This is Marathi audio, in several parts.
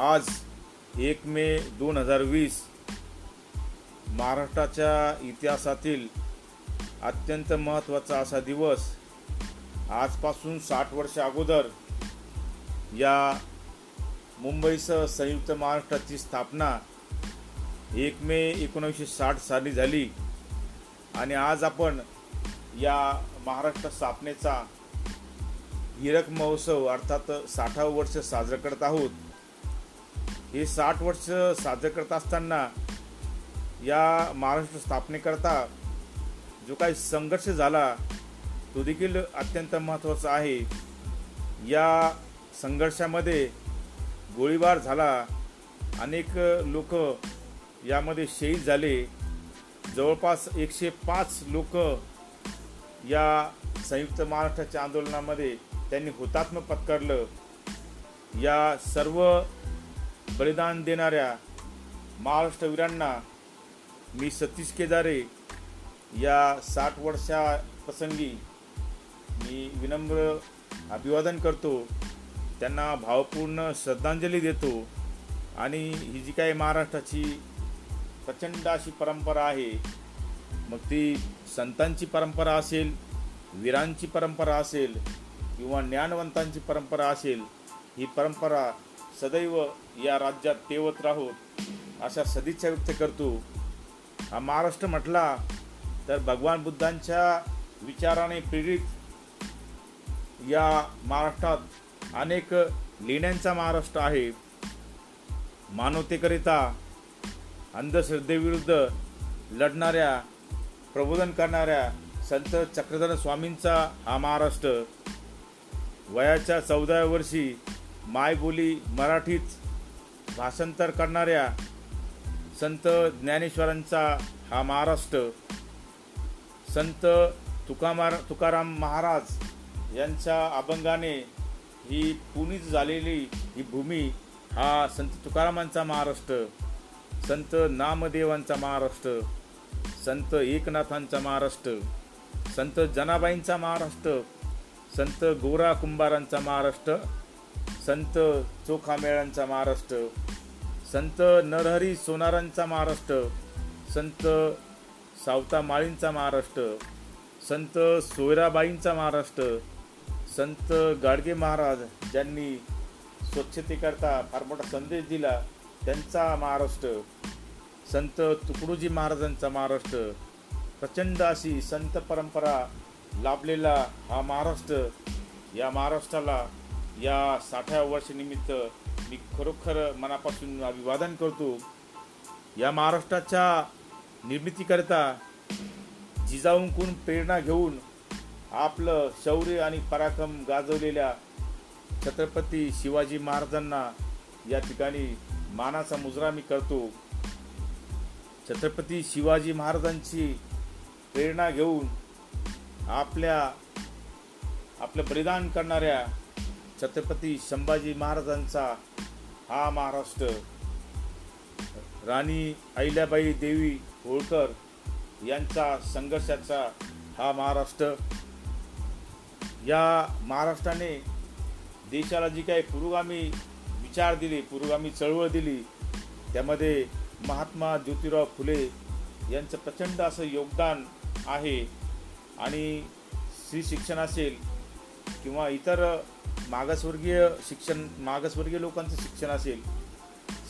आज एक मे दोन हजार वीस महाराष्ट्राच्या इतिहासातील अत्यंत महत्त्वाचा असा दिवस. आजपासून साठ वर्ष अगोदर या मुंबईसह संयुक्त महाराष्ट्राची स्थापना एक मे एकोणीसशे साठ साली झाली. आणि आज आपण या महाराष्ट्र स्थापनेचा हिरक महोत्सव अर्थात साठावं वर्ष साजरं करत आहोत. हे साठ वर्ष साजरं करत असताना या महाराष्ट्र स्थापनेकरता जो काही संघर्ष झाला तो देखील अत्यंत महत्त्वाचा आहे. या संघर्षामध्ये गोळीबार झाला. अनेक लोक यामध्ये शहीद झाले. जवळपास एकशे पाच लोक या संयुक्त महाराष्ट्राच्या आंदोलनामध्ये त्यांनी हुतात्म पत्करलं. या सर्व बलिदान देणाऱ्या महाराष्ट्रवीरांना मी सतीश केदारे या साठ वर्षा प्रसंगी मी विनम्र अभिवादन करतो. त्यांना भावपूर्ण श्रद्धांजली देतो. आणि ही जी काही महाराष्ट्राची प्रचंड अशी परंपरा आहे मग ती संतांची परंपरा असेल वीरांची परंपरा असेल किंवा ज्ञानवंतांची परंपरा असेल ही परंपरा सदैव या राज्यात तेवत राहोत अशा सदिच्छा व्यक्त करतो. हा महाराष्ट्र म्हटला तर भगवान बुद्धांच्या विचाराने प्रेरित या महाराष्ट्रात अनेक लेण्यांचा महाराष्ट्र आहे. मानवतेकरिता अंधश्रद्धेविरुद्ध लढणाऱ्या प्रबोधन करणाऱ्या संत चक्रधर स्वामींचा हा महाराष्ट्र. वयाच्या चौदाव्या वर्षी मायबोली मराठीत भाषांतर करणाऱ्या संत ज्ञानेश्वरांचा हा महाराष्ट्र संत तुकामार तुकाराम महाराज यांच्या अभंगाने ही पुनीत झालेली ही भूमी हा संत तुकारामांचा महाराष्ट्र संत नामदेवांचा महाराष्ट्र संत एकनाथांचा महाराष्ट्र संत जनाबाईंचा महाराष्ट्र संत गोरा कुंभारांचा महाराष्ट्र संत चोखामेळांचा महाराष्ट्र संत नरहरी सोनारांचा महाराष्ट्र संत सावता माळींचा महाराष्ट्र संत सोयराबाईंचा महाराष्ट्र संत गाडगे महाराज ज्यांनी स्वच्छतेकरता फार मोठा संदेश दिला त्यांचा महाराष्ट्र संत तुकडोजी महाराजांचा महाराष्ट्र प्रचंड अशी संत परंपरा लाभलेला हा महाराष्ट्र या महाराष्ट्राला या साठाव्या वर्षानिमित्त मी खरोखर मनापासून अभिवादन करतो. या महाराष्ट्राच्या निर्मितीकरिता जिजाऊंकून प्रेरणा घेऊन आपलं शौर्य आणि पराक्रम गाजवलेल्या छत्रपती शिवाजी महाराजांना या ठिकाणी मानाचा मुजरा मी करतो. छत्रपती शिवाजी महाराजांची प्रेरणा घेऊन आपल्या आपलं बलिदान करणाऱ्या छत्रपती संभाजी महाराजांचा हा महाराष्ट्र. राणी अहिल्याबाई देवी होळकर यांचा संघर्षाचा हा महाराष्ट्र. या महाराष्ट्राने देशाला जी काही पुरोगामी विचार दिले पुरोगामी चळवळ दिली त्यामध्ये महात्मा ज्योतिराव फुले यांचं प्रचंड असं योगदान आहे. आणि स्त्री शिक्षण असेल किंवा इतर मागासवर्गीय शिक्षण मागासवर्गीय लोकांचं शिक्षण असेल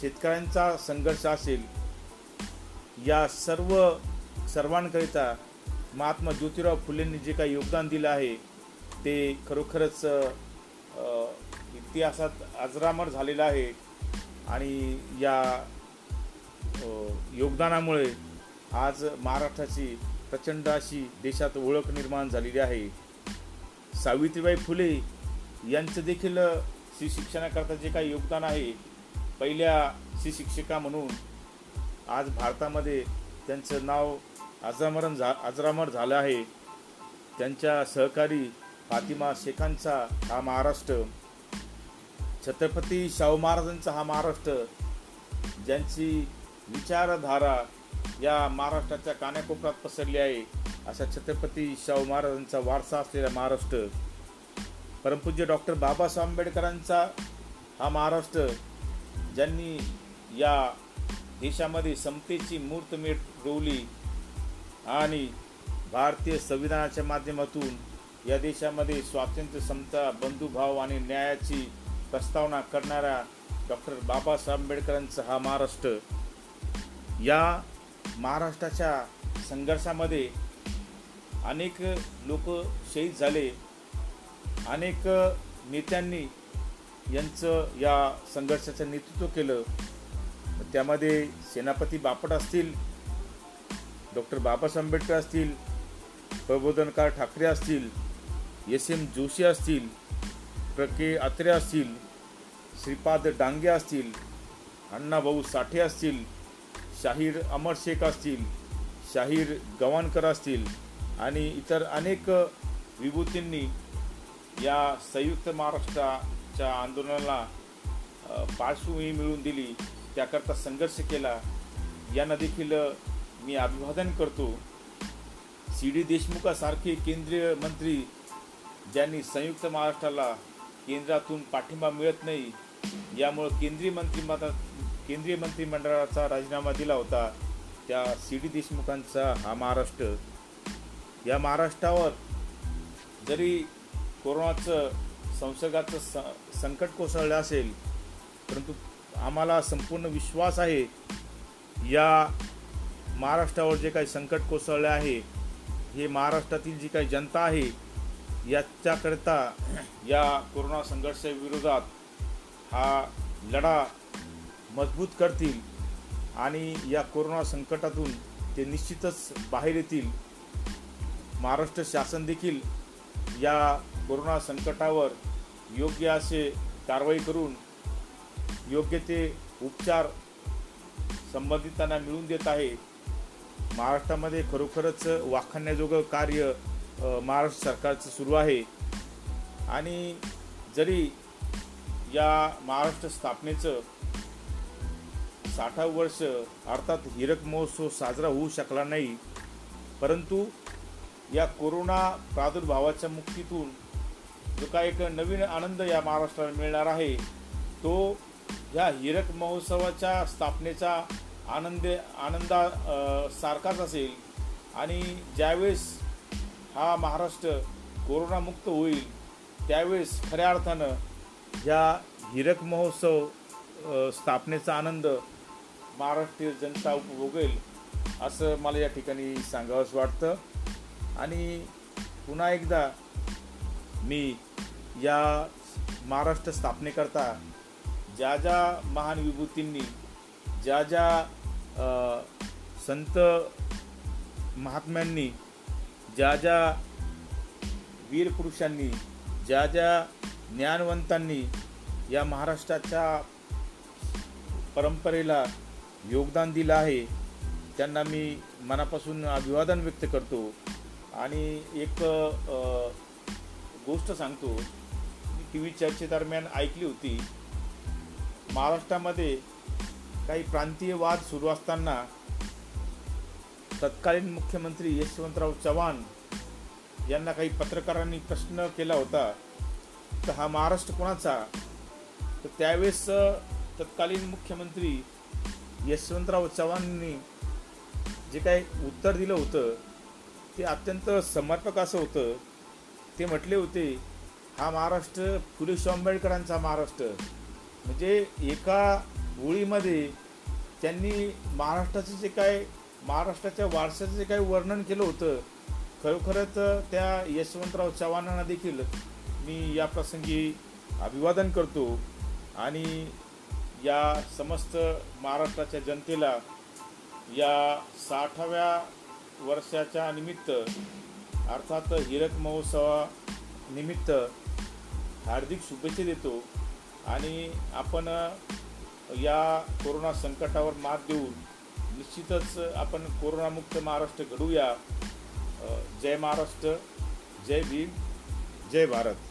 शेतकऱ्यांचा संघर्ष असेल या सर्व सर्वांकरिता महात्मा ज्योतिराव फुलेंनी जे काही योगदान दिलं आहे ते खरोखरच इतिहासात अजरामर झालेलं आहे. आणि या योगदानामुळे आज महाराष्ट्राची प्रचंड अशी देशात ओळख निर्माण झालेली आहे. सावित्रीबाई फुले यांचं देखील सी शिक्षणाकरता जे काही योगदान आहे पहिल्या सी शिक्षिका म्हणून आज भारतामध्ये त्यांचं नाव अजरामरण झा अजरामर झालं आहे. त्यांच्या सहकारी फातिमा शेखांचा हा महाराष्ट्र छत्रपती शाहू महाराजांचा हा महाराष्ट्र ज्यांची विचारधारा या महाराष्ट्राच्या कानाकोपऱ्यात पसरली आहे अशा छत्रपती शाहू महाराजांचा वारसा असलेला महाराष्ट्र. परमपूज्य डॉक्टर बाबासाहेब आंबेडकरांचा हा महाराष्ट्र ज्यांनी या देशामध्ये समतेची मूर्तमेट रोवली आणि भारतीय संविधानाच्या माध्यमातून या देशामध्ये स्वातंत्र्य समता बंधुभाव आणि न्यायाची प्रस्तावना करणाऱ्या डॉक्टर बाबासाहेब आंबेडकरांचा हा महाराष्ट्र. या महाराष्ट्राच्या संघर्षामध्ये अनेक लोक शहीद झाले. अनेक नेत्यांनी यांचं या संघर्षाचं नेतृत्व केलं. त्यामध्ये सेनापती बापट असतील डॉक्टर बाबासाहेब आंबेडकर असतील प्रबोधनकार ठाकरे असतील एस एम जोशी असतील प्र. के. अत्रे असतील श्रीपाद डांगे असतील अण्णाभाऊ साठे असतील शाहीर अमर शेख असतील शाहीर गवाणकर असतील आणि इतर अनेक विभूतींनी या संयुक्त महाराष्ट्राच्या आंदोलनाला पार्श्वभूमी मिळवून दिली त्याकरता संघर्ष केला. यांना देखील मी अभिवादन करतो. सी डी देशमुखासारखे केंद्रीय मंत्री ज्यांनी संयुक्त महाराष्ट्राला केंद्रातून पाठिंबा मिळत नाही यामुळं केंद्रीय मंत्रिमंडळ केंद्रीय मंत्रिमंडळाचा राजीनामा दिला होता. त्या सी डी देशमुखांचा हा महाराष्ट्र. या महाराष्ट्रावर जरी कोरोनाचं संसर्गाचं स संकट कोसळलं असेल परंतु आम्हाला संपूर्ण विश्वास आहे या महाराष्ट्रावर जे काही संकट कोसळले आहे हे महाराष्ट्रातील जी काही जनता आहे याच्याकरता या कोरोना संघर्षाविरोधात हा लढा मजबूत करतील आणि या कोरोना संकटातून ते निश्चितच बाहेर येतील. महाराष्ट्र शासन देखील या कोरोना संकटावर योग्य असे कारवाई करून योग्य ते उपचार संबंधितांना मिळून देत आहे. महाराष्ट्रामध्ये खरोखरच वाखाणण्याजोगं कार्य महाराष्ट्र सरकारचं सुरू आहे. आणि जरी या महाराष्ट्र स्थापनेचं साठावं वर्ष अर्थात हिरक महोत्सव साजरा होऊ शकला नाही परंतु या कोरोना प्रादुर्भावाच्या मुक्तीतून जो काय एक नवीन आनंद या महाराष्ट्राला मिळणार आहे तो ह्या हिरक महोत्सवाच्या स्थापनेचा आनंद आनंदा सारखाच असेल. आणि ज्यावेळेस हा महाराष्ट्र कोरोनामुक्त होईल त्यावेळेस खऱ्या अर्थानं ह्या हिरक महोत्सव स्थापनेचा आनंद महाराष्ट्रीय जनता उपभोगेल असं मला या ठिकाणी सांगावंच वाटतं. आणि पुन्हा एकदा मी या महाराष्ट्र स्थापनेकरता ज्या ज्या महान विभूतींनी ज्या ज्या संत महात्म्यांनी ज्या ज्या वीर पुरुषांनी ज्या ज्या ज्ञानवंतांनी या महाराष्ट्राच्या परंपरेला योगदान दिलं आहे त्यांना मी मनापासून अभिवादन व्यक्त करतो. आणि एक गोष्ट सांगतो. मी टी व्ही चर्चेदरम्यान ऐकली होती. महाराष्ट्रामध्ये काही प्रांतीय वाद सुरू असताना तत्कालीन मुख्यमंत्री यशवंतराव चव्हाण यांना काही पत्रकारांनी प्रश्न केला होता. तर हा महाराष्ट्र कोणाचा? तर त्यावेळेस तत्कालीन मुख्यमंत्री यशवंतराव चव्हाणांनी जे काही उत्तर दिलं होतं ते अत्यंत समर्पक असं होतं. ते म्हटले होते हा महाराष्ट्र फुले आंबेडकरांचा महाराष्ट्र. म्हणजे एका होळीमध्ये त्यांनी महाराष्ट्राचं जे काय महाराष्ट्राच्या वारशाचं जे काही वर्णन केलं होतं खरोखरच त्या यशवंतराव चव्हाणांना देखील मी या प्रसंगी अभिवादन करतो. आणि या समस्त महाराष्ट्राच्या जनतेला या साठाव्या वर्षाच्या निमित्त अर्थात हिरक महोत्सवानिमित्त हार्दिक शुभेच्छा देतो आणि आपण या कोरोना संकटावर मात देऊन निश्चितच आपण कोरोनामुक्त महाराष्ट्र घडूया जय महाराष्ट्र जय भीम जय भारत.